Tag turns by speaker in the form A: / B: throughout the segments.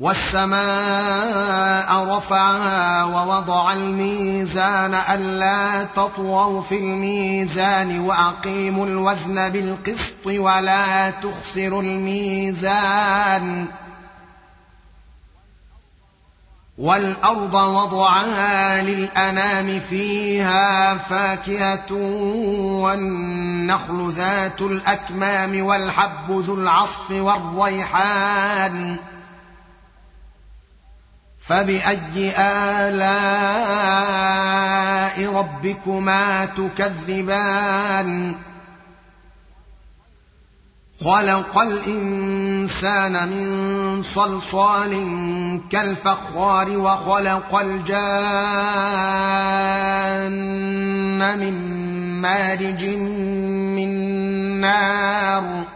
A: والسماء رفعها ووضع الميزان ألا تطغوا في الميزان وأقيموا الوزن بالقسط ولا تخسروا الميزان والأرض وضعها للأنام فيها فاكهة والنخل ذات الأكمام والحب ذو العصف والريحان فباي الاء ربكما تكذبان خلق الانسان من صلصال كالفخار وخلق الجان من مارج من نار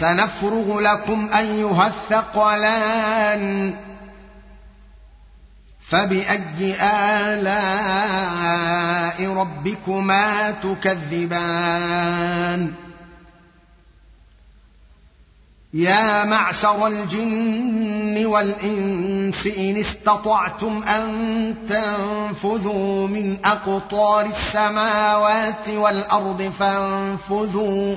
A: سنفرغ لكم أيها الثقلان. فبأي آلاء ربكما تكذبان؟ يا معشر الجن والإنس إن استطعتم أن تنفذوا من أقطار السماوات والأرض فانفذوا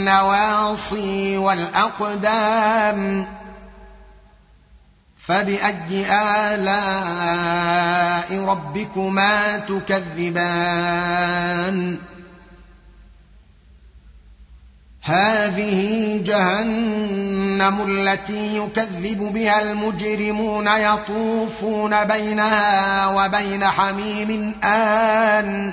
A: بالنواصي والأقدام فبأي آلاء ربكما تكذبان؟ هذه جهنم التي يكذب بها المجرمون يطوفون بينها وبين حميم آن.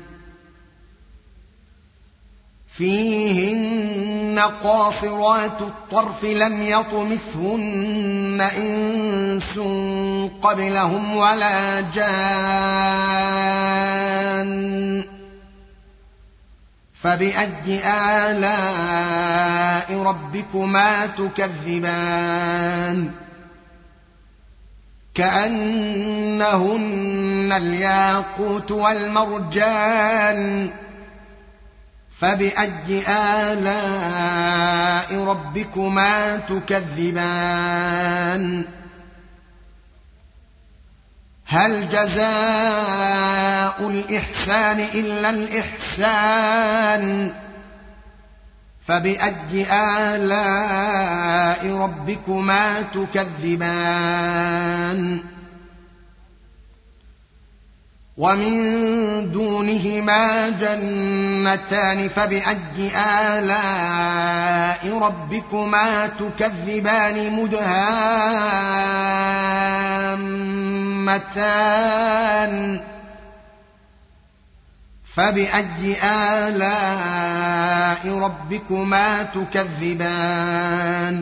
A: فيهن قاصرات الطرف لم يطمثهن إنس قبلهم ولا جان. فبأي آلاء ربكما تكذبان؟ كأنهن الياقوت والمرجان. فبأي آلاء ربكما تكذبان؟ هل جزاء الإحسان إلا الإحسان؟ فبأي آلاء ربكما تكذبان؟ ومن دونهما جنتان فبأي آلاء ربكما تكذبان مدهامتان؟ فبأي آلاء ربكما تكذبان؟